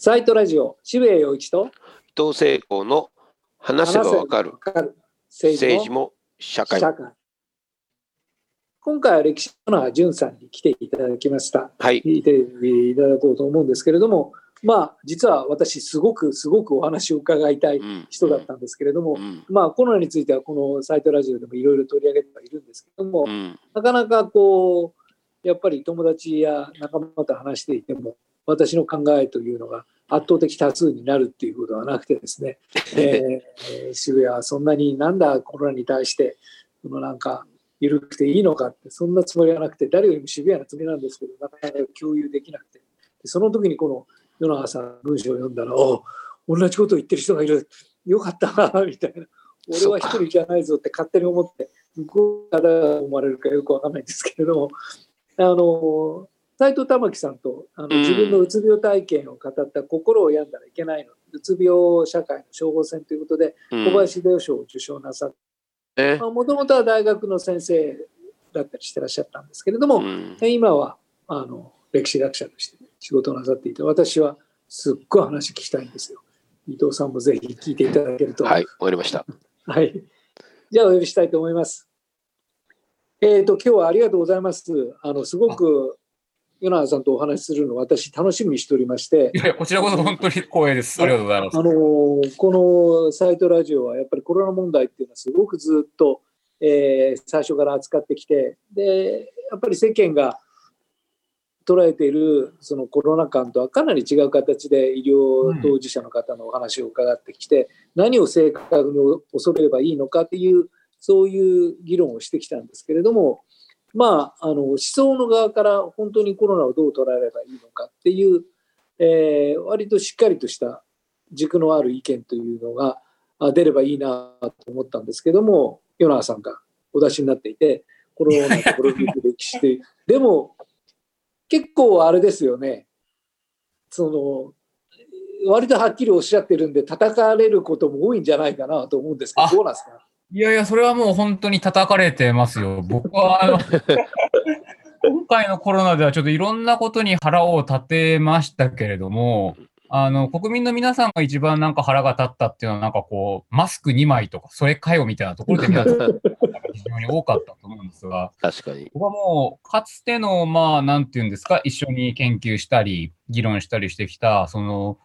サイトラジオ渋谷陽一と伊藤聖子の話せばわかる。政政治も社会。今回は歴史の淳さんに来ていただきました。はい。聞いていただこうと思うんですけれどもまあ実は私すごくすごくお話を伺いたいうん。人だったんですけれども、うん。まあコロナについてはこのサイトラジオでもいろいろ取り上げてはいるんですけども、うん。なかなかこうやっぱり友達や仲間と話していても私の考えというのが圧倒的多数になるっていうことはなくてですね、えー渋谷はそんなになんだコロナに対してこのなんか緩くていいのかってそんなつもりはなくて誰よりも渋谷なつもりなんですけどなかなか共有できなくて。でその時にこの与永さんの文章を読んだらお同じことを言ってる人がいる。よかったなみたいな。俺は一人じゃないぞって勝手に思って向こうから思われるかよくわかんないんですけれどもあの斎藤玉樹さんとあのうん自分のうつ病体験を語った「心を病んだらいけないの」うつ病社会の処方箋ということでうん小林秀夫賞を受賞なさってねもともとは大学の先生だったりしてらっしゃったんですけれども、うん今はあの歴史学者として仕事をなさっていて私はすっごい話聞きたいんですよ。伊藤さんもぜひ聞いていただけると。はい、終わりました。はい。じゃあお呼びしたいと思います。えっ、と、今日はありがとうございます。あの、すごく、与永さんとお話しするのを私楽しみにしておりましてい、やいや、こちらこそ本当に光栄です。ありがとうございます。あのーこのサイトラジオはやっぱりコロナ問題っていうのはすごくずっと、えー最初から扱ってきてでやっぱり世間が捉えているそのコロナ禍とはかなり違う形で医療当事者の方のお話を伺ってきて、何を正確に恐れればいいのかっていうそういう議論をしてきたんですけれどもまああの思想の側から本当にコロナをどう捉えればいいのかっていう、えー割としっかりとした軸のある意見というのがあ出ればいいなと思ったんですけども与永さんがお出しになっていてコロナとコロナの歴史で でも結構あれですよね。その割とはっきりおっしゃってるんで叩かれることも多いんじゃないかなと思うんですけどあどうなん。ですかいやいや、それはもう本当に叩かれてますよ。僕は、あの、今回のコロナではちょっといろんなことに腹を立てましたけれども、あの、国民の皆さんが一番なんか腹が立ったっていうのは、なんかこう、マスク2枚とか、それかよみたいなところで皆さん、非常に多かったと思うんですが、確かに。僕はもう、かつての、まあ、なんていうんですか、一緒に研究したり、議論したりしてきた、その、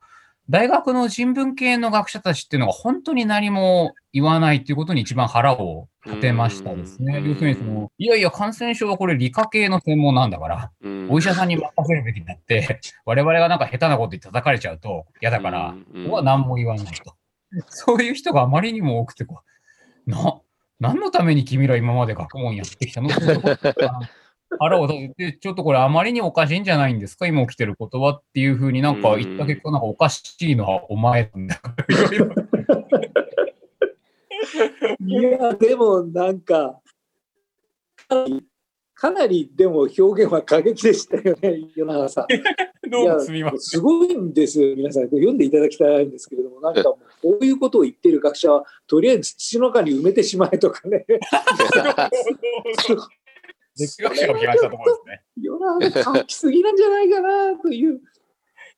大学の人文系の学者たちっていうのが本当に何も言わないっていうことに一番腹を立てましたですね。うん要するにその、いやいや、感染症はこれ理科系の専門なんだから、うんお医者さんに任せるべきだって、我々がなんか下手なこと言って叩かれちゃうと嫌だから、うんここは何も言わないと。そういう人があまりにも多くてこう、な、何のために君ら今まで学問やってきたの？腹を立てて、ちょっとこれあまりにおかしいんじゃないんですか、今起きてることはっていうふうになんか言った結果、なんかおかしいのはお前なんだから、いやでもなんかかなりかなりでも表現は過激でしたよね与永さん。どうもすみません。すごいんですよ、皆さん。読んでいただきたいんですけれども、なんかもうこういうことを言っている学者は、とりあえず土の中に埋めてしまえとかね。歴史学者が批判したところですね。世の中乾きすぎなんじゃないかなという。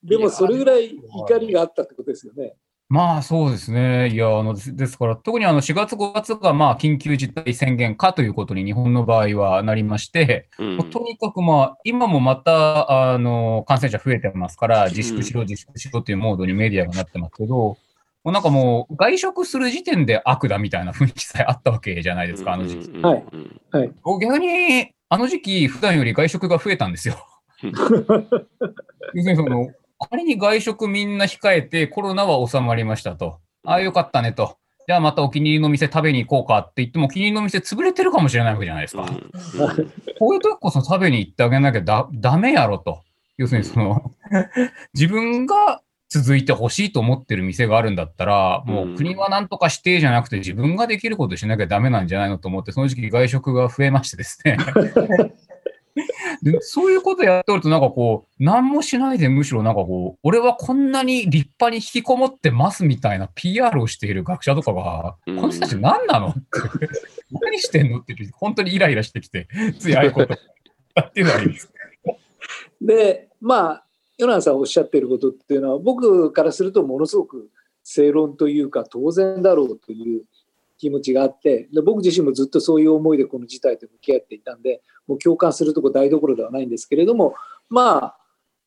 でもそれぐらい怒りがあったってことですよね。まあそうですね。いや、あのですから、特にあの4月、5月がまあ緊急事態宣言かということに日本の場合はなりまして、うんとにかくまあ今もまたあの感染者増えてますから、自粛しろ、自粛しろというモードにメディアがなってますけど、もうなんかもう外食する時点で悪だみたいな雰囲気さえあったわけじゃないですか、あの時期。うんはいうんはい。逆に、あの時期、普段より外食が増えたんですよ。要するにその、仮に外食みんな控えて、コロナは収まりましたと。ああ、よかったねと。じゃあまたお気に入りの店食べに行こうかって言っても、お気に入りの店潰れてるかもしれないわけじゃないですか。こういう時こそ食べに行ってあげなきゃだダメやろと。要するにその、自分が続いてほしいと思ってる店があるんだったら、もう国はなんとかしてじゃなくて自分ができることしなきゃダメなんじゃないのと思って、その時期外食が増えましてですね。でそういうことやっておると、なんかこう、何もしないでむしろなんかこう、俺はこんなに立派に引きこもってますみたいな PR をしている学者とかが、うん。この人たち何なの？って、何してんの？って本当にイライラしてきて、ついああいうこと。っていうのがあります。で、まあ、与那さんおっしゃっていることっていうのは、僕からするとものすごく正論というか、当然だろうという気持ちがあってで、僕自身もずっとそういう思いでこの事態と向き合っていたんで、もう共感するとこ台所ではないんですけれども、まあ、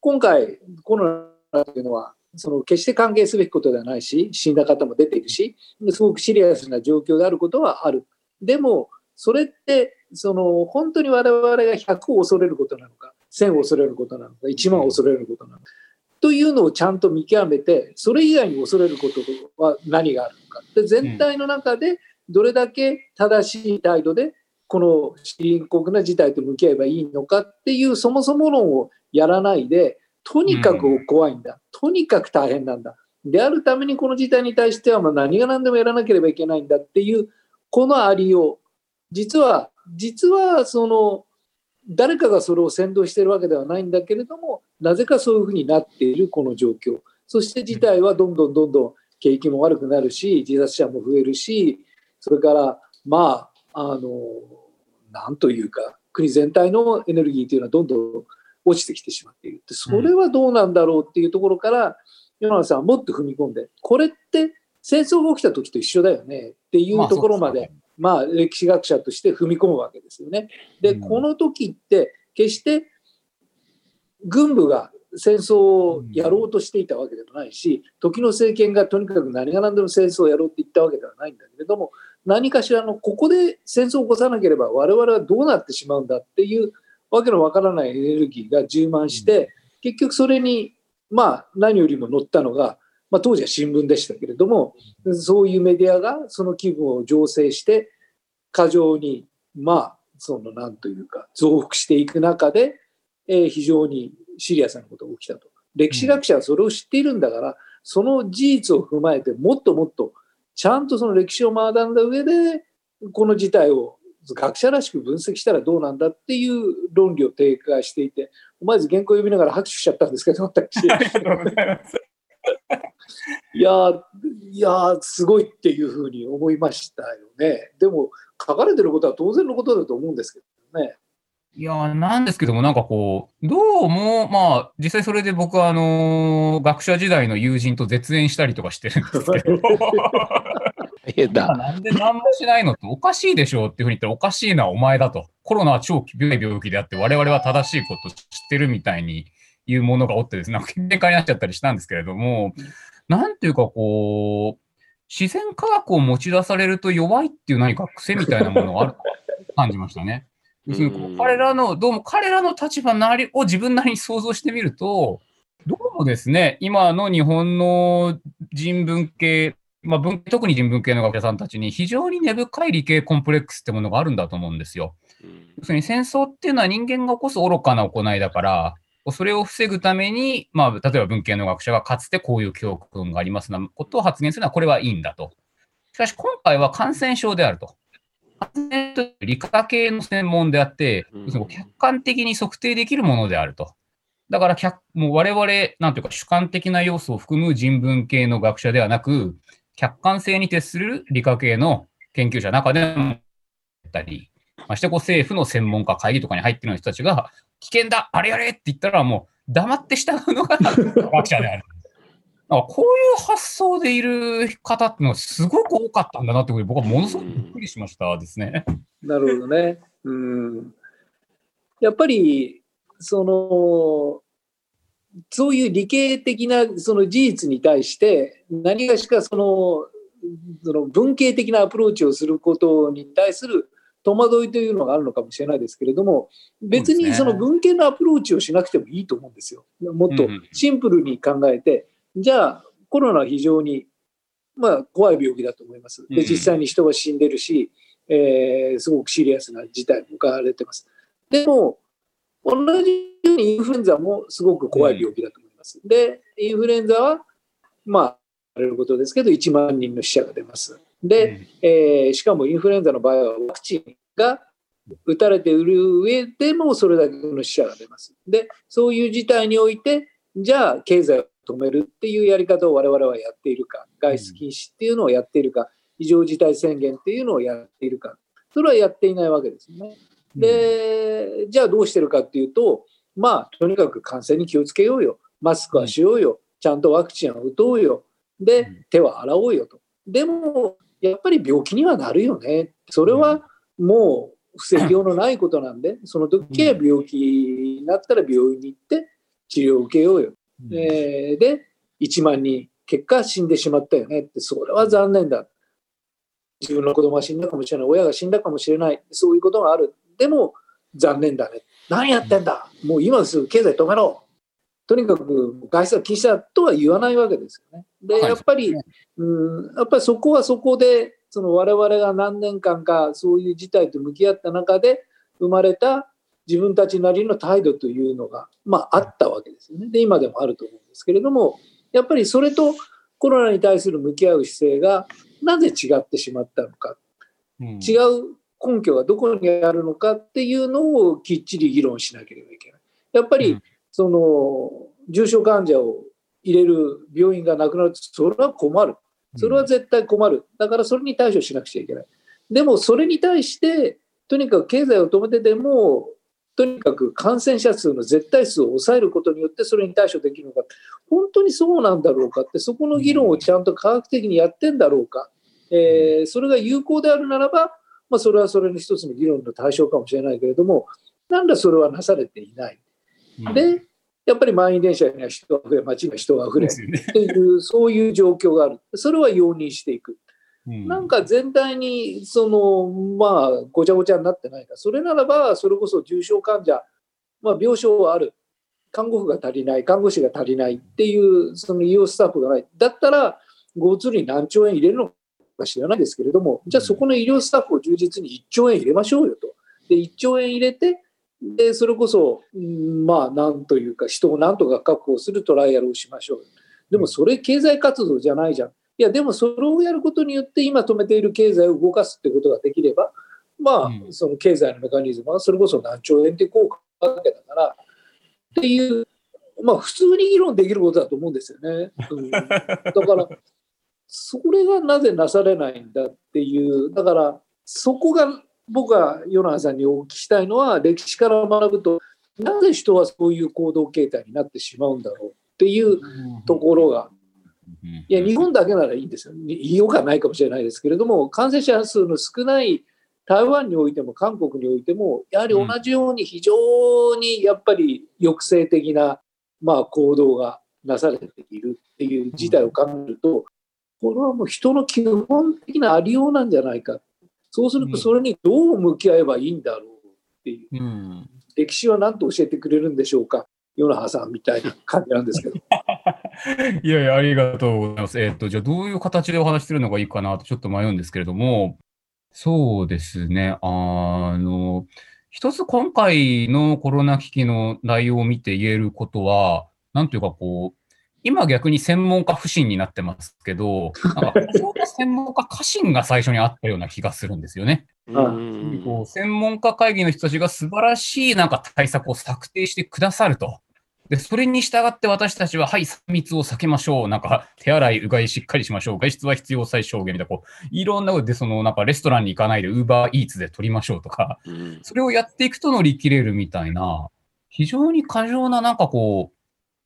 今回、コロナというのは、その決して歓迎すべきことではないし、死んだ方も出ているし、すごくシリアスな状況であることはある。でも、それって、その本当に我々が100を恐れることなのか、1000を恐れることなのか、1万を恐れることなのか。というのをちゃんと見極めて、それ以外に恐れることは何があるのか。で全体の中でどれだけ正しい態度で、この深刻な事態と向き合えばいいのかっていう、そもそも論をやらないで、とにかく怖いんだ。とにかく大変なんだ。であるためにこの事態に対してはま何が何でもやらなければいけないんだっていう、このありよう。実は、実はその、誰かがそれを先導しているわけではないんだけれども、なぜかそういうふうになっているこの状況。そして事態はどんどんどんどん景気も悪くなるし、自殺者も増えるし、それから、まあ、あの、なんというか、国全体のエネルギーというのはどんどん落ちてきてしまっている。それはどうなんだろうっていうところから、世永さんはもっと踏み込んで、これって戦争が起きた時と一緒だよねっていうところまで、まあ、歴史学者として踏み込むわけですよね。で、この時って決して軍部が戦争をやろうとしていたわけでもないし、時の政権がとにかく何が何でも戦争をやろうって言ったわけではないんだけれども、何かしらのここで戦争を起こさなければ我々はどうなってしまうんだっていうわけのわからないエネルギーが充満して、結局それに、まあ何よりも乗ったのが、まあ、当時は新聞でしたけれども、そういうメディアがその気分を醸成して、過剰に、まあ、その、なんというか、増幅していく中で、えー、非常にシリアスなことが起きたと。歴史学者はそれを知っているんだから、その事実を踏まえて、もっともっと、ちゃんとその歴史を学んだ上で、この事態を学者らしく分析したらどうなんだっていう論理を提下していて、思わず原稿を読みながら拍手しちゃったんですけど、私。いやいやすごいっていうふうに思いましたよね。でも、書かれてることは当然のことだと思うんですけどね。いやなんですけども、なんかこう、どうも、まあ、実際それで僕は、あのー、学者時代の友人と絶縁したりとかしてるんですけど。なんで何もしないのっておかしいでしょうっていうふうに言ったらおかしいのはお前だと。コロナは超病い病気であって我々は正しいこと知ってるみたいにいうものがおってですね、なんか喧嘩になっちゃったりしたんですけれども、なんていうかこう、自然科学を持ち出されると弱いっていう何か癖みたいなものがあると感じましたね。要するに彼らの、どうも彼らの立場なりを自分なりに想像してみると、どうもですね、今の日本の人文系、まあ文、特に人文系の学者さんたちに非常に根深い理系コンプレックスってものがあるんだと思うんですよ。要するに戦争っていうのは人間が起こす愚かな行いだから、それを防ぐために、まあ、例えば文系の学者がかつてこういう教訓がありますなことを発言するのはこれはいいんだと。しかし今回は感染症であると。感染と理科系の専門であって、客観的に測定できるものであると。だから客、もう我々、なんていうか主観的な要素を含む人文系の学者ではなく、客観性に徹する理科系の研究者の中でもたり、ましてこう政府の専門家会議とかに入ってる人たちが、危険だ、あれやれって言ったら、もう黙って従うのが学者である。こういう発想でいる方っていうのはすごく多かったんだなってことで、僕はものすごくびっくりしましたですね。なるほどね。うん。やっぱり、その、そういう理系的なその事実に対して、何がしかその、その文系的なアプローチをすることに対する戸惑いというのがあるのかもしれないですけれども、別にその文系のアプローチをしなくてもいいと思うんですよ。もっとシンプルに考えて、じゃあコロナは非常に、まあ、怖い病気だと思います。で実際に人は死んでるし、えー、すごくシリアスな事態も伺われてます。でも、同じようにインフルエンザもすごく怖い病気だと思います。で、インフルエンザは、まあ、れることですけど、1万人の死者が出ます。で、えー、しかもインフルエンザの場合はワクチンが打たれている上でもそれだけの死者が出ます。で、そういう事態において、じゃあ経済を止めるっていうやり方を我々はやっているか、外出禁止っていうのをやっているか、非常事態宣言っていうのをやっているか、それはやっていないわけですよね。で、じゃあどうしてるかっていうと、まあ、とにかく感染に気をつけようよ。マスクはしようよ、ちゃんとワクチンは打とうよ、で、手は洗おうよと。でも、やっぱり病気にはなるよね。それはもう防ぎようのないことなんで、その時は病気になったら病院に行って治療を受けようよ。えーで、1万人、結果死んでしまったよねって、それは残念だ。自分の子供が死んだかもしれない、親が死んだかもしれない、そういうことがある。でも、残念だね。何やってんだもう今すぐ経済止めろとにかく外出は禁止だとは言わないわけですよね。で、やっぱり、うん、やっぱりそこはそこで、その我々が何年間かそういう事態と向き合った中で生まれた自分たちなりの態度というのが、まあ、あったわけですよね。で、今でもあると思うんですけれども、やっぱりそれとコロナに対する向き合う姿勢がなぜ違ってしまったのか、うん違う根拠がどこにあるのかっていうのをきっちり議論しなければいけない。やっぱり、うんその重症患者を入れる病院がなくなるとそれは困る。それは絶対困る。だからそれに対処しなくちゃいけない。でもそれに対して、とにかく経済を止めてでも、とにかく感染者数の絶対数を抑えることによってそれに対処できるのか、本当にそうなんだろうかって、そこの議論をちゃんと科学的にやってんだろうか、えーそれが有効であるならば、まあ、それはそれの一つの議論の対象かもしれないけれども、なんだそれはなされていない。うんで、やっぱり満員電車には人があふれ、街には人があふれっていう、そういう状況がある。それは容認していく。うんなんか全体に、その、まあ、ごちゃごちゃになってないか。それならば、それこそ重症患者、まあ、病床はある。看護婦が足りない、看護師が足りないっていう、その医療スタッフがない。だったら、GoTo に何兆円入れるのか知らないですけれども、じゃあそこの医療スタッフを充実に1兆円入れましょうよと。で、1兆円入れて、で、それこそ、うんまあ、なんというか、人をなんとか確保するトライアルをしましょうよ。でも、それ経済活動じゃないじゃん。いや、でもそれをやることによって、今止めている経済を動かすってことができれば、まあ、うんその経済のメカニズムはそれこそ何兆円って効果あるわけだから、っていう、まあ、普通に議論できることだと思うんですよね。うん、だから、それがなぜなされないんだっていう、だから、そこが僕が与那さんにお聞きしたいのは、歴史から学ぶと、なぜ人はそういう行動形態になってしまうんだろうっていうところが、いや、日本だけならいいんですよ。言いようがないかもしれないですけれども、感染者数の少ない台湾においても韓国においても、やはり同じように非常にやっぱり抑制的な、まあ、行動がなされているっていう事態を考えると、これはもう人の基本的なありようなんじゃないか。そうすると、それにどう向き合えばいいんだろうっていう。うん歴史は何と教えてくれるんでしょうか？与那覇さんみたいな感じなんですけど。いやいや、ありがとうございます。えっ、と、じゃあどういう形でお話しするのがいいかなとちょっと迷うんですけれども、そうですね、あの、一つ今回のコロナ危機の内容を見て言えることは、なんというかこう、今逆に専門家不信になってますけど、なんか専門家過信が最初にあったような気がするんですよね。うんこう専門家会議の人たちが素晴らしいなんか対策を策定してくださると。で、それに従って私たちは、はい、3密を避けましょう。なんか、手洗い、うがいしっかりしましょう。外出は必要最小限みたいな、こう、いろんなことで、その、なんか、レストランに行かないで、ウーバーイーツで取りましょうとか、うんそれをやっていくと乗り切れるみたいな、非常に過剰な、なんかこう、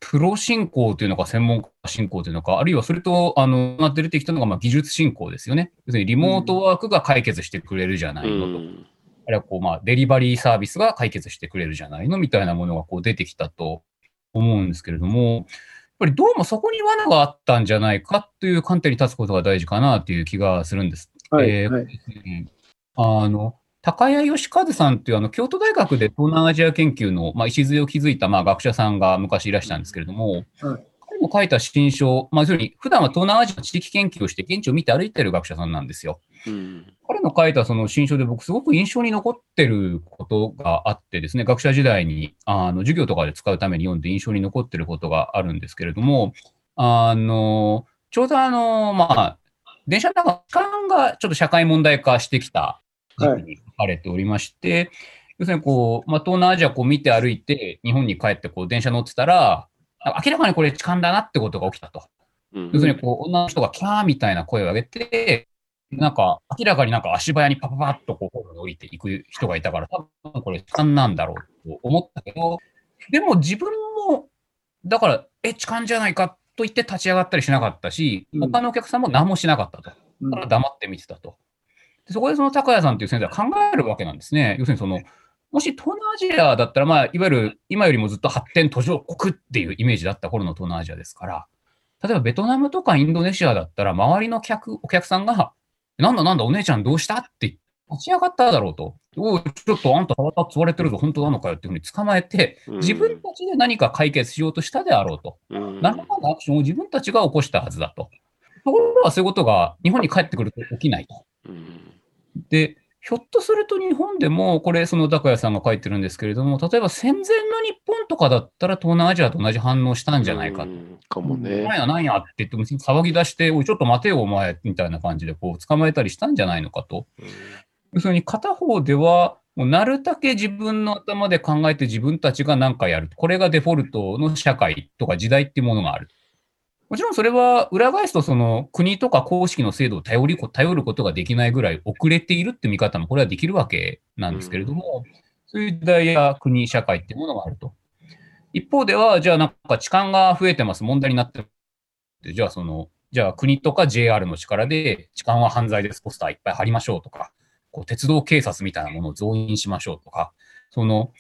プロ進行というのか、専門家進行というのか、あるいはそれと、あの、なって出てきたのが、まあ、技術進行ですよね。要するに、リモートワークが解決してくれるじゃないのと。うんあるいはこう、まあ、デリバリーサービスが解決してくれるじゃないのみたいなものがこう出てきたと思うんですけれども、やっぱりどうもそこに罠があったんじゃないかという観点に立つことが大事かなという気がするんです。はい、えーはい。うんあの、高谷義和さんというあの京都大学で東南アジア研究の、まあ、礎を築いた、まあ、学者さんが昔いらしたんですけれども、はい彼の書いた新書、まあ、に普段は東南アジアの地域研究をして現地を見て歩いている学者さんなんですよ。うん彼の書いたその新書で僕すごく印象に残ってることがあってですね、学者時代にあの授業とかで使うために読んで印象に残ってることがあるんですけれども、あの、ちょうどあの、まあ、電車の中の時間がちょっと社会問題化してきたに書かれておりまして、要するにこう、まあ、東南アジアこう見て歩いて、日本に帰ってこう電車乗ってたら、あ明らかにこれ痴漢だなってことが起きたと。うん要するにこう女の人がキャーみたいな声を上げて、なんか明らかになんか足早にパパパッとこう降りていく人がいたから、多分これ痴漢なんだろうと思ったけど、でも自分もだから、え、痴漢じゃないかと言って立ち上がったりしなかったし、うん他のお客さんも何もしなかったと。うんただ黙って見てたと。でそこでその高谷さんという先生は考えるわけなんですね。要するにその、もし東南アジアだったら、まあ、いわゆる今よりもずっと発展途上国っていうイメージだった頃の東南アジアですから、例えばベトナムとかインドネシアだったら、周りの客お客さんが、なんだなんだ、お姉ちゃんどうした？って立ち上がっただろうと。おい、ちょっとあんた体つわれてるぞ、本当なのかよっていうふうに捕まえて、自分たちで何か解決しようとしたであろうと。うん何らかのアクションを自分たちが起こしたはずだと。ところがそういうことが日本に帰ってくると起きないと。うんで、ひょっとすると日本でも、これ、その高谷さんが書いてるんですけれども、例えば戦前の日本とかだったら東南アジアと同じ反応したんじゃないかと。うんかもねなん。やなんやって言っても騒ぎ出して、おい、ちょっと待てよ、お前、みたいな感じでこう捕まえたりしたんじゃないのかと。要するに片方では、もうなるだけ自分の頭で考えて自分たちが何かやる。これがデフォルトの社会とか時代っていうものがある。もちろんそれは裏返すとその国とか公式の制度を頼り頼ることができないぐらい遅れているって見方もこれはできるわけなんですけれども、そういう時代や国、社会っていうものがあると。一方では、じゃあなんか痴漢が増えてます、問題になってる。じゃあその、じゃあ国とか JR の力で痴漢は犯罪です、ポスターいっぱい貼りましょうとか、こう鉄道警察みたいなものを増員しましょうとか、その、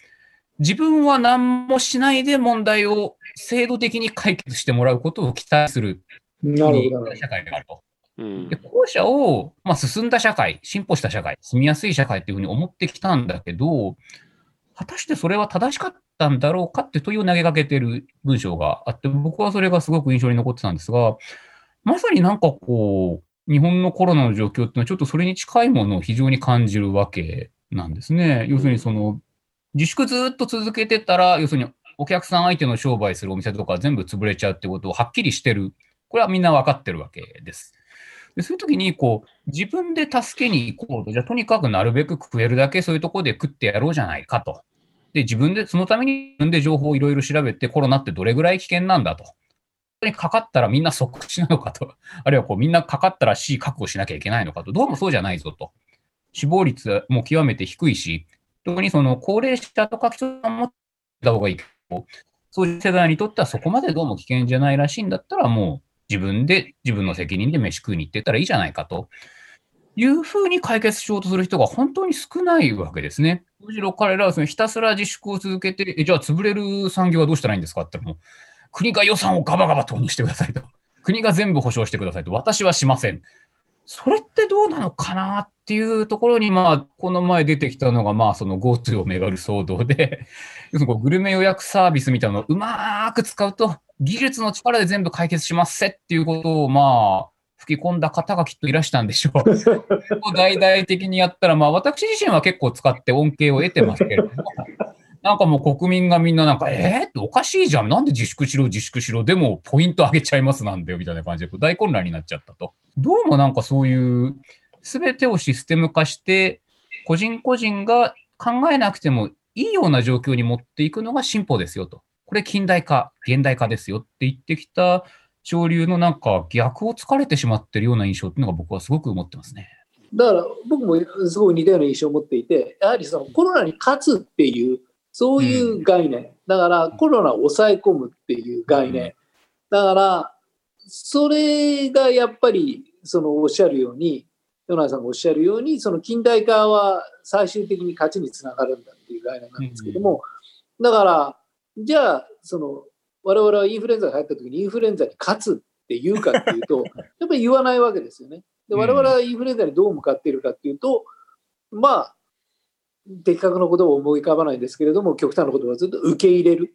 自分は何もしないで問題を制度的に解決してもらうことを期待するなるほどなる社会があると。うんで後者を、まあ、進んだ社会、進歩した社会、住みやすい社会っていうふうに思ってきたんだけど、果たしてそれは正しかったんだろうかってという投げかけてる文章があって、僕はそれがすごく印象に残ってたんですが、まさになんかこう、日本のコロナの状況っていうのはちょっとそれに近いものを非常に感じるわけなんですね。要するにその、自粛ずっと続けてたら、要するにお客さん相手の商売するお店とか全部潰れちゃうってことをはっきりしてる。これはみんな分かってるわけです。でそういう時に、こう、自分で助けに行こうと、じゃあとにかくなるべく食えるだけそういうところで食ってやろうじゃないかと。で、自分で、そのために自分で情報をいろいろ調べて、コロナってどれぐらい危険なんだと。にかかったらみんな即死なのかと。あるいはこうみんなかかったら死確保しなきゃいけないのかと。どうもそうじゃないぞと。死亡率も極めて低いし、特にその高齢者とか基礎を持った方がいいけど、そういう世代にとってはそこまでどうも危険じゃないらしいんだったら、もう自分で、自分の責任で飯食いに行ってったらいいじゃないかというふうに解決しようとする人が本当に少ないわけですね。むしろ彼らはそのひたすら自粛を続けて、じゃあ潰れる産業はどうしたらいいんですかって言ったらもう、国が予算をガバガバ投入してくださいと。国が全部保証してくださいと。私はしません。それってどうなのかなっていうところに、まあ、この前出てきたのが、まあ、その GoTo をめぐる騒動で、グルメ予約サービスみたいなのをうまーく使うと、技術の力で全部解決しますせっていうことを、まあ、吹き込んだ方がきっといらしたんでしょう。大々的にやったら、まあ、私自身は結構使って恩恵を得てますけれども、なんかもう国民がみんななんか、えー、っておかしいじゃん。なんで自粛しろ、自粛しろ。でも、ポイント上げちゃいますなんだよ、みたいな感じで大混乱になっちゃったと。どうもなんかそういう、すべてをシステム化して、個人個人が考えなくてもいいような状況に持っていくのが進歩ですよと。これ近代化、現代化ですよって言ってきた潮流のなんか逆を突かれてしまってるような印象っていうのが僕はすごく思ってますね。だから僕もすごい似たような印象を持っていて、やはりそのコロナに勝つっていう、そういう概念、だからコロナを抑え込むっていう概念、だからそれがやっぱりそのおっしゃるように、ヨナさんがおっしゃるように、その近代化は最終的に勝ちにつながるんだっていう概念なんですけども、だから、じゃあ、その我々はインフルエンザが入った時にインフルエンザに勝つって言うかっていうと、やっぱり言わないわけですよね。で我々はインフルエンザにどう向かっているかっていうと、まあ、的確なことを思い浮かばないんですけれども、極端なことはずっと受け入れる、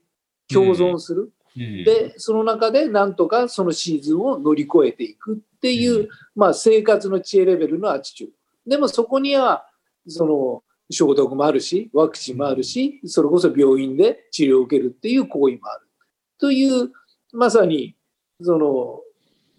共存する。で、その中でなんとかそのシーズンを乗り越えていくっていう、うんまあ、生活の知恵レベルのアチチュード。でもそこには、その、消毒もあるし、ワクチンもあるし、それこそ病院で治療を受けるっていう行為もある。という、まさに、その、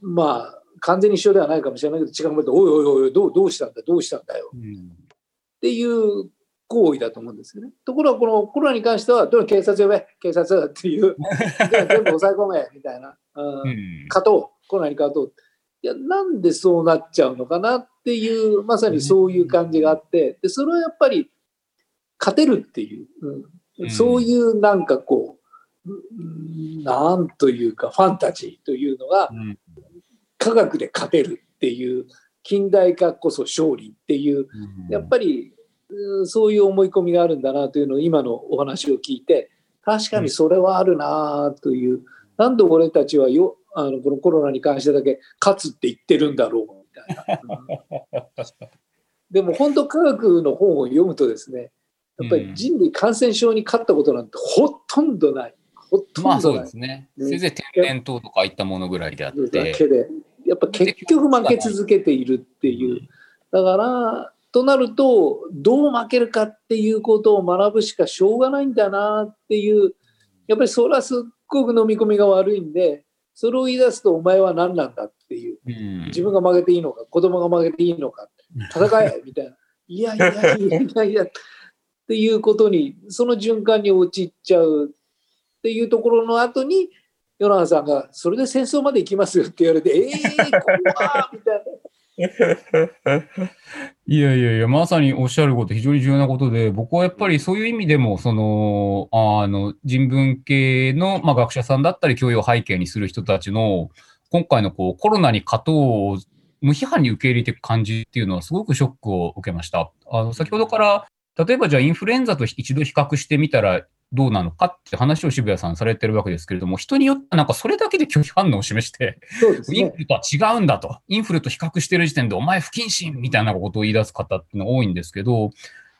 まあ、完全に一緒ではないかもしれないけど、違うことおいおいおい、どうどうしたんだ、どうしたんだよ。っていう行為だと思うんですよね。ところが、このコロナに関しては、どれ警察呼べ、警察っていう、全部抑え込め、みたいな、うん。うん。勝とう、コロナに勝とう。いや、なんでそうなっちゃうのかなっていう、まさにそういう感じがあって、でそれはやっぱり勝てるっていう、うん。うん。そういうなんかこう、うんなんというかファンタジーというのがうん。科学で勝てるっていう近代化こそ勝利っていうやっぱりうんそういう思い込みがあるんだなというのを今のお話を聞いて確かにそれはあるなという、なんで俺たちはよあのこのコロナに関してだけ勝つって言ってるんだろうみたいな。うんでも本当科学の本を読むとですねやっぱり人類感染症に勝ったことなんてほとんどない。ほとまあそんどない。うですね。ねせいぜい天然痘とかいったものぐらいであっだて。けで、やっぱ結局負け続けているっていう。だから、となると、どう負けるかっていうことを学ぶしかしょうがないんだなっていう、やっぱりそれはすっごく飲み込みが悪いんで、それを言い出すとお前は何なんだっていう、うん自分が負けていいのか、子供が負けていいのか、戦えみたいな、いやいやいやいやいやっていうことに、その循環に陥っちゃうっていうところの後に、ヨナさんが、それで戦争まで行きますよって言われて、えー、怖ーみたいな。いやいやいや、まさにおっしゃること、非常に重要なことで、僕はやっぱりそういう意味でも、その、あの、人文系の、まあ、学者さんだったり、教養背景にする人たちの、今回のこうコロナに勝とうを無批判に受け入れていく感じっていうのは、すごくショックを受けました。あの、先ほどから、例えばじゃあインフルエンザと一度比較してみたらどうなのかって話を渋谷さんされてるわけですけれども、人によってはなんかそれだけで拒否反応を示して、ね。インフルとは違うんだと。インフルと比較してる時点でお前不謹慎みたいなことを言い出す方っていうのが多いんですけど、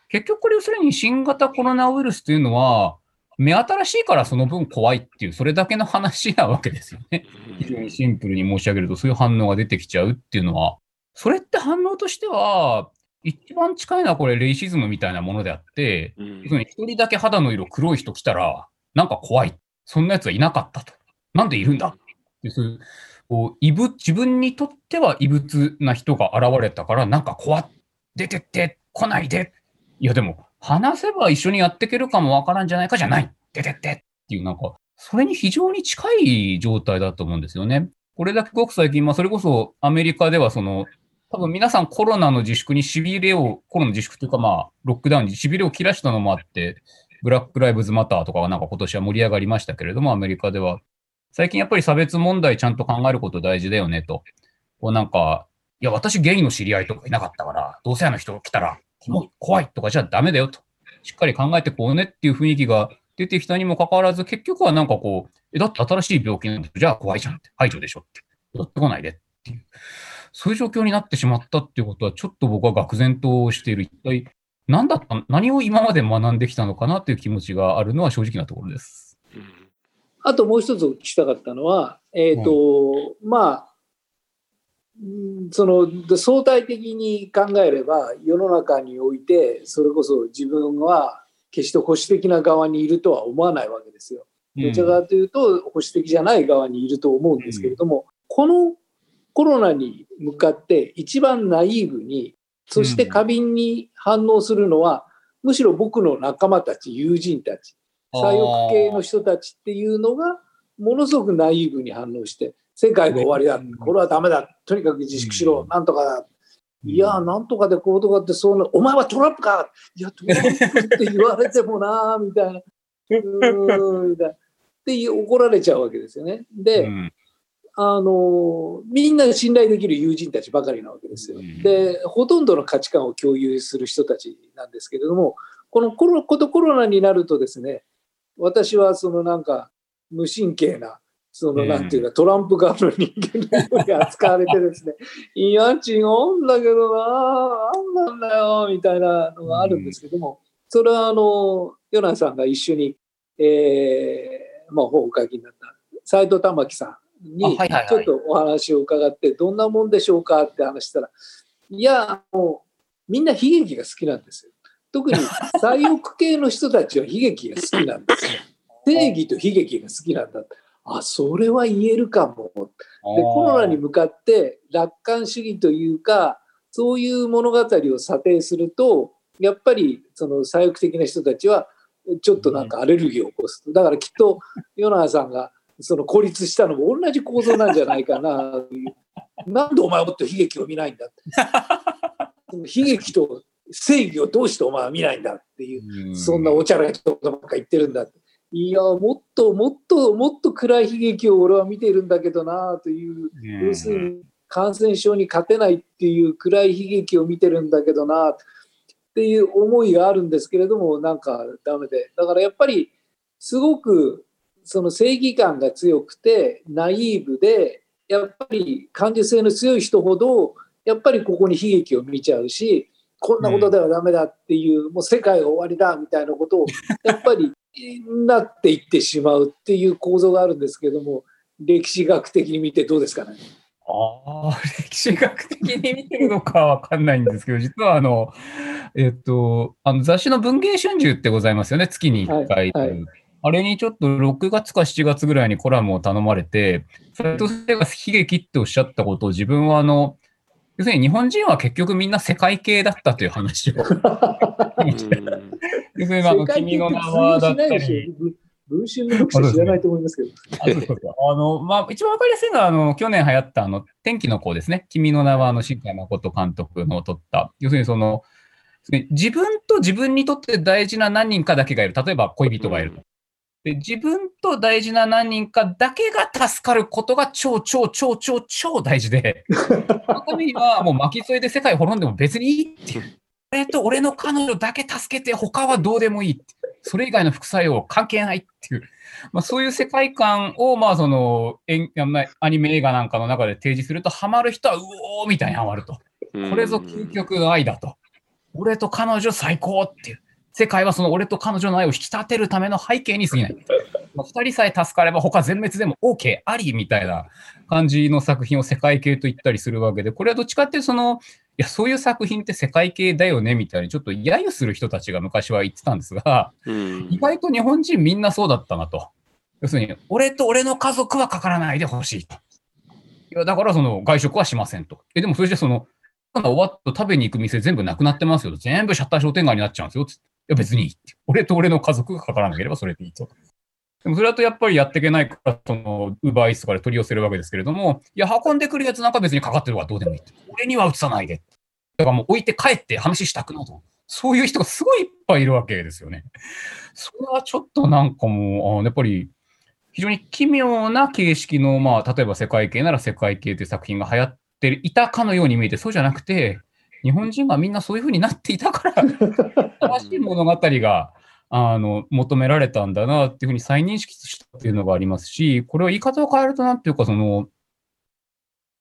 結局これ要するに新型コロナウイルスというのは、目新しいからその分怖いっていう、それだけの話なわけですよね。非常にシンプルに申し上げると、そういう反応が出てきちゃうっていうのは、それって反応としては、一番近いのはこれ、レイシズムみたいなものであって、うん人だけ肌の色黒い人来たら、なんか怖い。そんな奴はいなかったと。なんでいるんだってそういうこう異物自分にとっては異物な人が現れたから、なんか怖っ出てって、来ないで。いや、でも、話せば一緒にやっていけるかもわからんじゃないかじゃない。出てってっていう、なんか、それに非常に近い状態だと思うんですよね。これだけごく最近、まあ、それこそアメリカでは、その、多分皆さんコロナの自粛にしびれを、コロナの自粛というか、まあ、ロックダウンにしびれを切らしたのもあって、ブラック・ライブズ・マターとかがなんか今年は盛り上がりましたけれども、アメリカでは。最近やっぱり差別問題ちゃんと考えること大事だよねと。こうなんか、いや、私ゲイの知り合いとかいなかったから、同性愛の人が来たら、キモい怖いとかじゃダメだよと。しっかり考えてこうねっていう雰囲気が出てきたにもかかわらず、結局はなんかこう、え、だって新しい病気なんだじゃあ怖いじゃんって、排除でしょって。寄ってこないでっていう。そういう状況になってしまったっていうことは、ちょっと僕は愕然としている。一体、何だった、何を今まで学んできたのかなっていう気持ちがあるのは正直なところです。うんあともう一つお聞きしたかったのは、えっ、と、まあ、うんその相対的に考えれば世の中においてそれこそ自分は決して保守的な側にいるとは思わないわけですよ。どちらかというと保守的じゃない側にいると思うんですけれども、このコロナに向かって一番ナイーブにそして過敏に反応するのは、むしろ僕の仲間たち友人たち左翼系の人たちっていうのがものすごくナイーブに反応して世界が終わりだうんこれはダメだとにかく自粛しろうん。なんとかだ。いやなんとかでこうとかってそうなお前はトラップかいやトラップって言われてもなみたいな。うーんみたいな。って怒られちゃうわけですよね。で、うんあのみんな信頼できる友人たちばかりなわけですようん。でほとんどの価値観を共有する人たちなんですけれどもこのコロことコロナになるとですね私はそのなんか無神経なそのうんなんていうかトランプ側の人間のように扱われてですね いや違うんだけどななんなんだよみたいなのがあるんですけどもそれはあのヨナさんが一緒に、えーまあ、本をお書きになった斎藤玉樹さんあにちょっとお話を伺ってどんなもんでしょうかって話したらいやもうみんな悲劇が好きなんですよ。特に 左翼系の人たちは悲劇が好きなんですよ。正義と悲劇が好きなんだ。あそれは言えるかも。でコロナに向かって楽観主義というかそういう物語を査定するとやっぱりその左翼的な人たちはちょっとなんかアレルギーを起こすだからきっと与那さんがその孤立したのも同じ構造なんじゃないかな。なんでお前はもっと悲劇を見ないんだって。悲劇と正義をどうしてお前は見ないんだっていううん。そんなおちゃらいことばっか言ってるんだって。いや、もっともっともっと暗い悲劇を俺は見ているんだけどなという、要するに感染症に勝てないっていう暗い悲劇を見てるんだけどなっていう思いがあるんですけれども、なんかダメで。だからやっぱり、すごくその正義感が強くて、ナイーブで、やっぱり感受性の強い人ほど、やっぱりここに悲劇を見ちゃうし、こんなことではダメだっていう、もう世界が終わりだみたいなことを、やっぱり なっていってしまうっていう構造があるんですけども、歴史学的に見てどうですかね？ああ、歴史学的に見てるのかわかんないんですけど、実はあの、えっと、あの雑誌の文藝春秋ってございますよね、月に1回。はいはいあれにちょっと6月か7月ぐらいにコラムを頼まれて、斉藤先生が悲劇っておっしゃったことを自分はあの、要するに日本人は結局みんんな世界系だったという話を。要するにあの、君の名はだったり。文春の読者知らないと思いますけど。あの、まあ、一番わかりやすいのは、あの、去年流行った、あの、天気の子ですね。君の名は、あの、新海誠監督の撮った。要するに、その、自分と自分にとって大事な何人かだけがいる。例えば、恋人がいると。で自分と大事な何人かだけが助かることが超超超超超大事で、そのためにはもう巻き添えで世界滅んでも別にいいっていう。俺と俺の彼女だけ助けて他はどうでもいいって。それ以外の副作用関係ないっていう。まあ、そういう世界観を、まあ、その、アニメ映画なんかの中で提示すると、ハマる人は、うおーみたいにハマると。これぞ究極の愛だと。俺と彼女最高っていう。世界はその俺と彼女の愛を引き立てるための背景に過ぎない。まあ、2人さえ助かれば他全滅でも OK ありみたいな感じの作品を世界系と言ったりするわけで、これはどっちかっていうとその、いや、そういう作品って世界系だよねみたいにちょっと揶揄する人たちが昔は言ってたんですが、意外と日本人みんなそうだったなと。要するに、俺と俺の家族はかからないでほしいと。いや、だからその外食はしませんと。え、でもそれじゃその、終わっと食べに行く店全部なくなってますよ。全部シャッター商店街になっちゃうんですよ。いや別にいいって。俺と俺の家族がかからなければそれでいいと。でもそれだとやっぱりやっていけないから、その、ウーバーイーツとかで取り寄せるわけですけれども、いや、運んでくるやつなんか別にかかってるからどうでもいいって。俺には移さないで。だからもう置いて帰って話したくなと。そういう人がすごいいっぱいいるわけですよね。それはちょっとなんかもう、あやっぱり、非常に奇妙な形式の、まあ、例えば世界系なら世界系という作品が流行っていたかのように見えて、そうじゃなくて、日本人がみんなそういうふうになっていたから、新しい物語があの求められたんだなっていうふうに再認識したっていうのがありますし、これは言い方を変えるとなんていうか、その、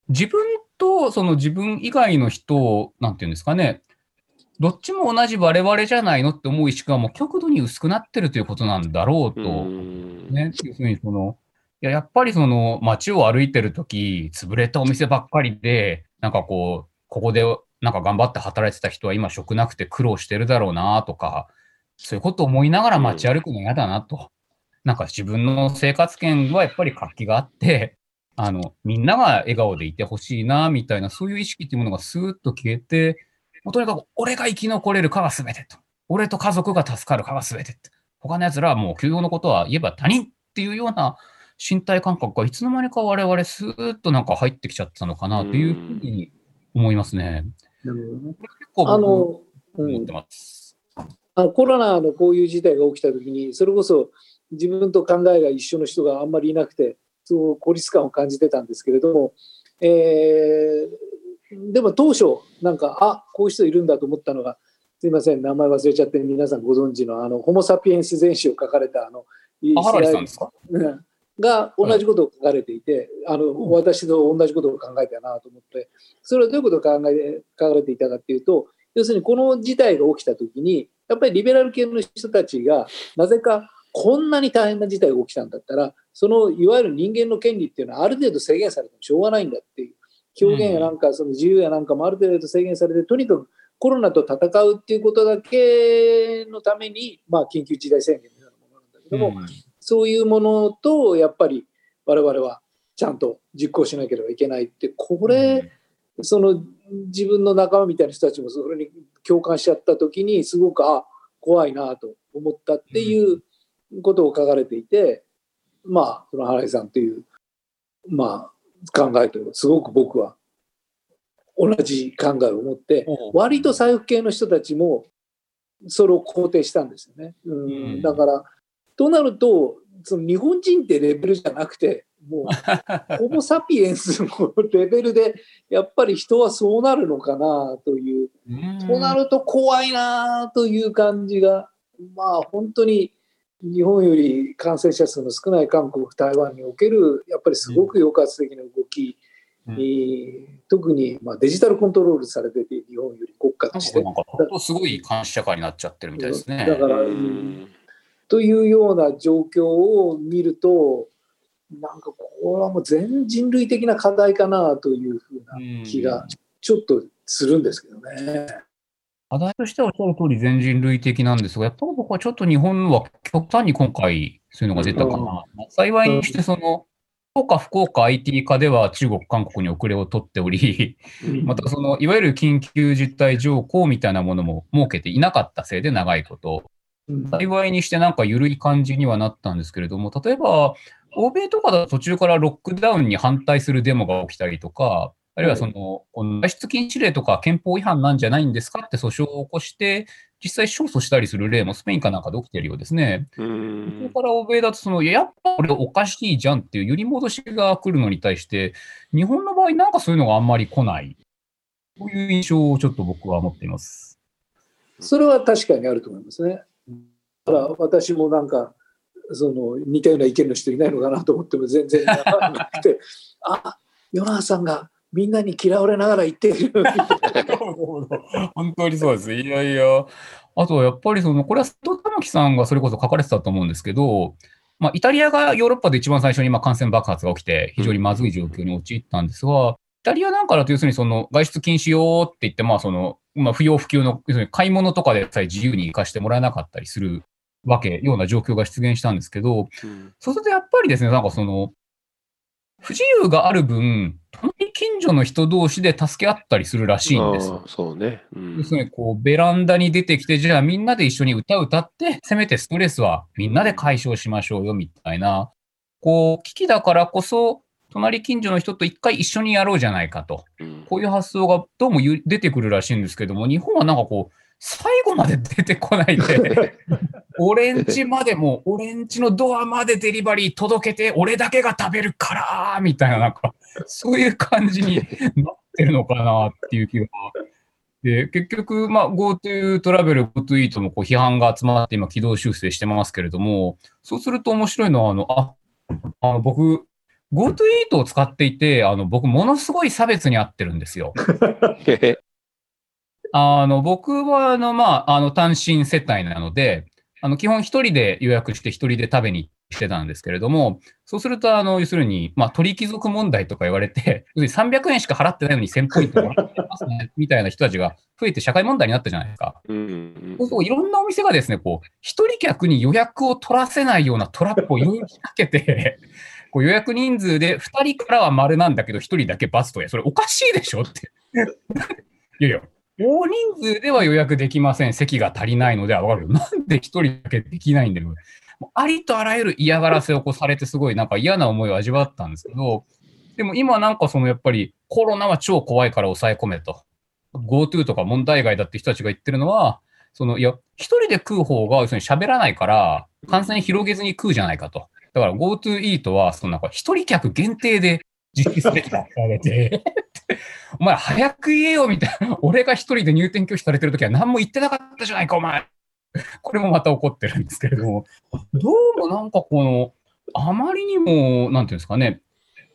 自分とその自分以外の人を、なんていうんですかね、どっちも同じ我々じゃないのって思う意識がもう極度に薄くなってるということなんだろうと。ね、要するにその、いややっぱりその街を歩いてるとき、潰れたお店ばっかりで、なんかこう、ここでなんか頑張って働いてた人は今食なくて苦労してるだろうなとか、そういうことを思いながら街歩くの嫌だなと。なんか自分の生活圏はやっぱり活気があって、あの、みんなが笑顔でいてほしいな、みたいな、そういう意識っていうものがスーッと消えて、もうとにかく俺が生き残れるかが全てと。俺と家族が助かるかが全てって。他の奴らはもう休養のことは言えば他人っていうような身体感覚がいつの間にか我々スーッとなんか入ってきちゃったのかなというふうに思いますね。なるほどね。結構あの、思うんってます。あのコロナのこういう事態が起きたときに、それこそ自分と考えが一緒の人があんまりいなくて、そう孤立感を感じてたんですけれども、えーでも当初、なんか、あこういう人いるんだと思ったのが、すいません、名前忘れちゃって、皆さんご存知の、あの、ホモ・サピエンス全史を書かれた、あの、あ、ハラリさんですか？うんが同じことを書かれていて、あの私と同じことを考えたなと思って、それはどういうことを考え書かれていたかっていうと、要するにこの事態が起きたときに、やっぱりリベラル系の人たちが、なぜかこんなに大変な事態が起きたんだったら、そのいわゆる人間の権利っていうのはある程度制限されてもしょうがないんだっていう、表現やなんか、その自由やなんかもある程度制限されて、とにかくコロナと戦うっていうことだけのために、まあ、緊急事態宣言のようなものなんだけども、うんそういうものと、やっぱり我々はちゃんと実行しなければいけないって、これ、その自分の仲間みたいな人たちもそれに共感しちゃった時に、すごく、あ、怖いなと思ったっていうことを書かれていて、まあ、その原井さんという、まあ、考えとすごく僕は同じ考えを持って、割と財布系の人たちもそれを肯定したんですよね。うん。うん。だからとなると、その日本人ってレベルじゃなくて、もう、ホモ・サピエンスのレベルで、やっぱり人はそうなるのかなという、となると怖いなという感じが、まあ本当に日本より感染者数の少ない韓国、台湾における、やっぱりすごく抑圧的な動き、うん、えー、特にまあデジタルコントロールされてて、日本より国家として。なんかすごい監視社会になっちゃってるみたいですね。だから、うん、というような状況を見ると、なんかこれはもう全人類的な課題かなというふうな気がちょっとするんですけどね。課題としてはおっしゃる通り全人類的なんですが、やっぱり僕はちょっと日本は極端に今回そういうのが出たかな。うん、幸いにしてその、福岡、福岡 IT 化では中国、韓国に遅れを取っており、またそのいわゆる緊急事態条項みたいなものも設けていなかったせいで長いこと、幸いにしてなんか緩い感じにはなったんですけれども、例えば欧米とかだと途中からロックダウンに反対するデモが起きたりとか、あるいはその、外出禁止令とか憲法違反なんじゃないんですかって訴訟を起こして、実際勝訴したりする例もスペインかなんかで起きてるようですね。そこから欧米だとその、やっぱこれおかしいじゃんっていう揺り戻しが来るのに対して、日本の場合なんかそういうのがあんまり来ない。そういう印象をちょっと僕は持っています。それは確かにあると思いますね。だから私もなんかその似たような意見の人いないのかなと思っても全然なくて あ与那さんがみんなに嫌われながら言っている 本当にそうです。いやいや。あと、やっぱりその、これは佐藤玉樹さんがそれこそ書かれてたと思うんですけど、まあ、イタリアがヨーロッパで一番最初にまあ感染爆発が起きて、非常にまずい状況に陥ったんですが、イタリアなんかだと要するにその外出禁止よって言って、まあその、まあ、不要不急の、要するに買い物とかでさえ自由に行かしてもらえなかったりするわけ、ような状況が出現したんですけど、うん、そうするとやっぱりですね、なんかその、不自由がある分、隣近所の人同士で助け合ったりするらしいんですよ。そうね。うん、要するに、こう、ベランダに出てきて、じゃあみんなで一緒に歌歌って、せめてストレスはみんなで解消しましょうよ、みたいな。こう、危機だからこそ、隣近所の人と一回一緒にやろうじゃないかと。こういう発想がどうも出てくるらしいんですけども、日本はなんかこう、最後まで出てこないで、俺んちまでも、俺んちのドアまでデリバリー届けて、俺だけが食べるから、みたいな、なんか、そういう感じになってるのかなっていう気が。で、結局、まあ、GoTo トラベル、GoTo イートもこう批判が集まって今、軌道修正してますけれども、そうすると面白いのは、あの、あ、あの僕、GoTo イートを使っていて、あの、僕、ものすごい差別に遭ってるんですよ。あの、僕は、あの、まあ、あの、単身世帯なので、あの、基本一人で予約して一人で食べにしてたんですけれども、そうすると、あの、要するに、まあ、鳥貴族問題とか言われて、要するに300円しか払ってないのに1000ポイントもらってますね、みたいな人たちが増えて社会問題になったじゃないですか。そうそう、いろんなお店がですね、こう、一人客に予約を取らせないようなトラップを用意仕掛けて、こう予約人数で2人からは丸なんだけど、1人だけ×とや、それおかしいでしょって。いやいや、大人数では予約できません。席が足りないのでは分かる。なんで一人だけできないんだよ。ありとあらゆる嫌がらせをこうされてすごいなんか嫌な思いを味わったんですけど、でも今なんかそのやっぱりコロナは超怖いから抑え込めと。GoTo とか問題外だって人たちが言ってるのは、そのいや、一人で食う方が要するに喋らないから感染広げずに食うじゃないかと。だから GoTo イートはそのなんか一人客限定で実施すべきだって言われて お前早く言えよみたいな。俺が一人で入店拒否されてるときは何も言ってなかったじゃないか、お前。これもまた怒ってるんですけれども、どうもなんかこの、あまりにも、なんていうんですかね、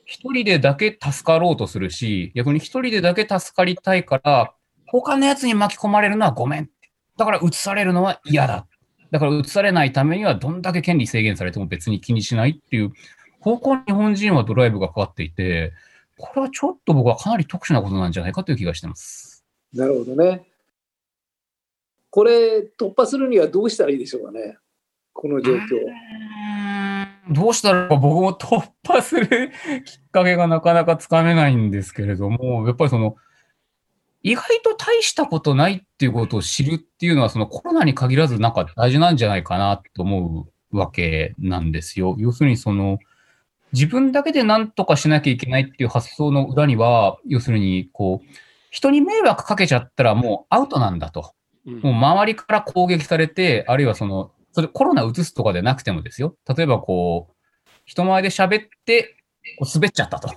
一人でだけ助かろうとするし、逆に一人でだけ助かりたいから、他のやつに巻き込まれるのはごめん。だから移されるのは嫌だ。だから移されないためにはどんだけ権利制限されても別に気にしないっていう方向に日本人はドライブがかかっていて、これはちょっと僕はかなり特殊なことなんじゃないかという気がしてます。なるほどね。これ突破するにはどうしたらいいでしょうかね、この状況。どうしたら僕も突破するきっかけがなかなかつかめないんですけれども、やっぱりその、意外と大したことないっていうことを知るっていうのは、そのコロナに限らずなんか大事なんじゃないかなと思うわけなんですよ。要するにその、自分だけで何とかしなきゃいけないっていう発想の裏には、要するに、こう、人に迷惑かけちゃったらもうアウトなんだと。もう周りから攻撃されて、あるいはその、それコロナ移すとかでなくてもですよ。例えばこう、人前で喋って、こう滑っちゃったと。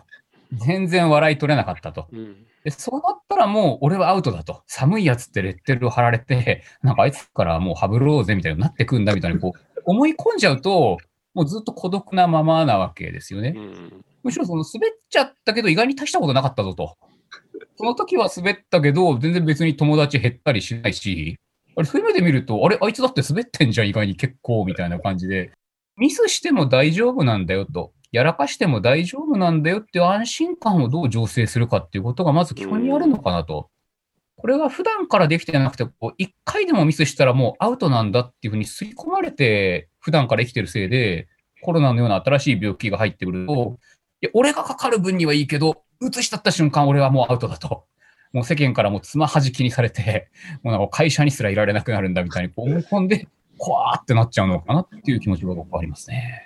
全然笑い取れなかったと。うんでそうなったらもう俺はアウトだと。寒いやつってレッテルを貼られて、なんかあいつからもうハブろうぜみたいになってくんだみたいにこう 思い込んじゃうと、もうずっと孤独なままなわけですよね。うんむしろその滑っちゃったけど意外に大したことなかったぞと。その時は滑ったけど、全然別に友達減ったりしないし、あれそういう目で見ると、あれ、あいつだって滑ってんじゃん、意外に結構みたいな感じで、ミスしても大丈夫なんだよと、やらかしても大丈夫なんだよっていう安心感をどう醸成するかっていうことがまず基本にあるのかなと。これが普段からできてなくて、こう一回でもミスしたらもうアウトなんだっていうふうに吸い込まれて、普段から生きてるせいで、コロナのような新しい病気が入ってくると、いや俺がかかる分にはいいけど、移したった瞬間、俺はもうアウトだと。もう世間からもうつまはじきにされて、もうなんか会社にすらいられなくなるんだみたいに思い込んで、こわーってなっちゃうのかなっていう気持ちが僕はありますね。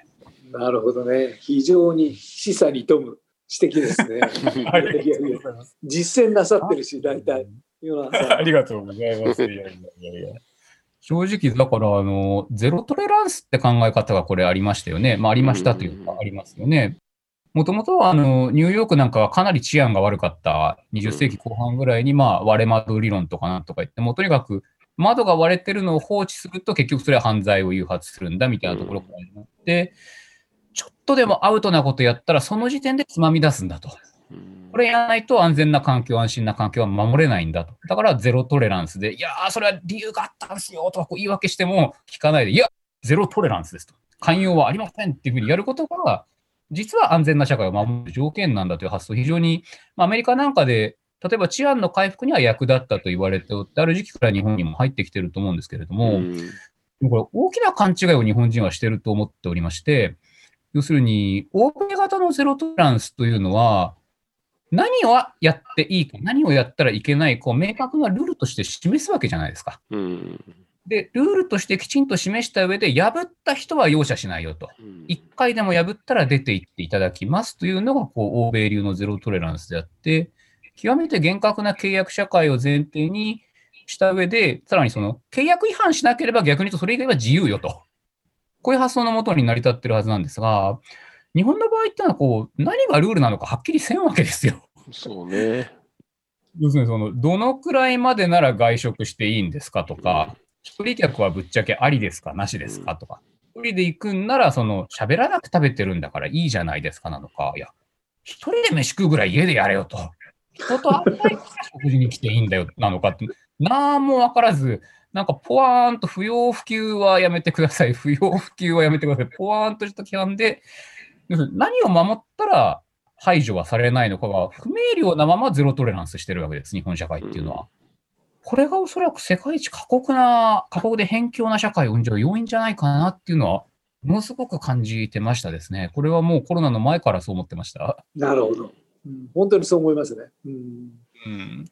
なるほどね。非常に示唆に富む指摘ですね。いやいやいや実践なさってるし、大体。ありがとうございます。いやいやいや正直、だから、あの、ゼロトレランスって考え方がこれありましたよね。まあ、ありましたというか、ありますよね。もともとは、あの、ニューヨークなんかはかなり治安が悪かった20世紀後半ぐらいに、まあ、割れ窓理論とかなんとか言って、もうとにかく窓が割れてるのを放置すると結局それは犯罪を誘発するんだみたいなところから始まって、ちょっとでもアウトなことやったらその時点でつまみ出すんだと。これやらないと安全な環境、安心な環境は守れないんだと。だからゼロトレランスで、いやー、それは理由があったんですよとかこう言い訳しても聞かないで、いや、ゼロトレランスですと。寛容はありませんっていうふうにやることが、実は安全な社会を守る条件なんだという発想、非常に、まあ、アメリカなんかで、例えば治安の回復には役立ったと言われておって、ある時期から日本にも入ってきてると思うんですけれどもこれ大きな勘違いを日本人はしてると思っておりまして、要するに、欧米型のゼロトレランスというのは、何をやっていいか、何をやったらいけないかを明確なルールとして示すわけじゃないですか。うんで、ルールとしてきちんと示した上で、破った人は容赦しないよと。一回でも破ったら出て行っていただきますというのが、こう、欧米流のゼロトレランスであって、極めて厳格な契約社会を前提にした上で、さらにその、契約違反しなければ逆に言うとそれ以外は自由よと。こういう発想のもとに成り立ってるはずなんですが、日本の場合ってのは、こう、何がルールなのかはっきりせんわけですよ。そうね。要するにその、どのくらいまでなら外食していいんですかとか、一人客はぶっちゃけありですかなしですかとか、一人で行くんなら、その、喋らなく食べてるんだからいいじゃないですかなのか、いや、一人で飯食うぐらい家でやれよと。人と会わないから食事に来ていいんだよなのかって、なんもわからず、なんかポワーンと不要不急はやめてください、不要不急はやめてください、ポワーンとした規範で、何を守ったら排除はされないのかが不明瞭なままゼロトレランスしてるわけです、日本社会っていうのは。これがおそらく世界一過酷な、過酷で偏境な社会を生んじゃう要因じゃないかなっていうのは、ものすごく感じてましたですね。これはもうコロナの前からそう思ってました。なるほど、うん。本当にそう思いますね。うんうん。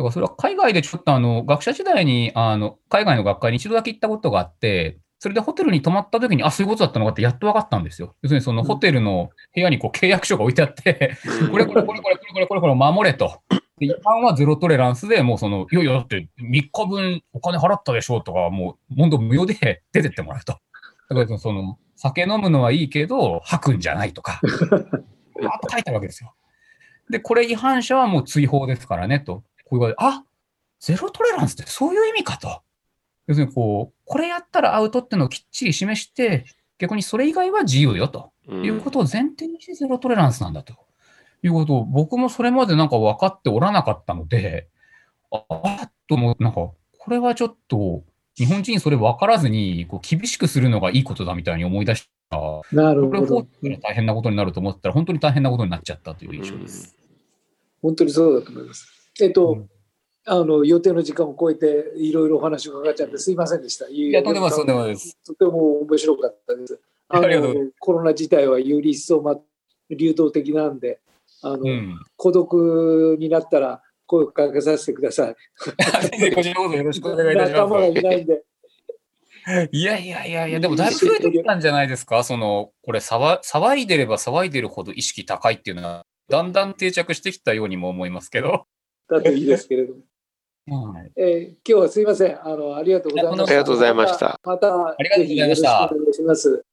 だからそれは海外でちょっとあの、学者時代に、あの、海外の学会に一度だけ行ったことがあって、それでホテルに泊まった時に、あ、そういうことだったのかってやっと分かったんですよ。要するにそのホテルの部屋にこう契約書が置いてあって、これこれこれこれこれこれこれこれ守れと。で、違反はゼロトレランスで、もうその、いやいや、だって3日分お金払ったでしょとか、もう、問答無用で出てってもらうと。だからその、酒飲むのはいいけど、吐くんじゃないとか、バーッと書いてあるわけですよ。で、これ違反者はもう追放ですからね、と。こういうわけで、あゼロトレランスってそういう意味かと。要するに、こう、これやったらアウトっていうのをきっちり示して、逆にそれ以外は自由よと。うんいうことを前提にしてゼロトレランスなんだということを僕もそれまでなんか分かっておらなかったので、ああっと思う、なんかこれはちょっと日本人それ分からずにこう厳しくするのがいいことだみたいに思い出した。こなるほどれを放置。したら大変なことになると思ってたら本当に大変なことになっちゃったという印象です。本当にそうだと思います。えっと、うんあの予定の時間を超えていろいろお話を伺っちゃってすいませんでした。いいや、とんでもとんでも。とても面白かったです。あのコロナ自体はより一層、ま、流動的なんであの、うん。孤独になったら声をかけさせてください。こちらこそよろしくお願いいたし仲間がいまないんで。す。いやいやいやいや、でもだいぶ増えてきたんじゃないですか、その、これ騒、騒いでれば騒いでるほど意識高いっていうのは、だんだん定着してきたようにも思いますけど。だといいですけれども。はいえー今日はすいません。あの、ありがとうございました。ありがとうございましたまた、またありがとうございましたぜひよろしくお願いします。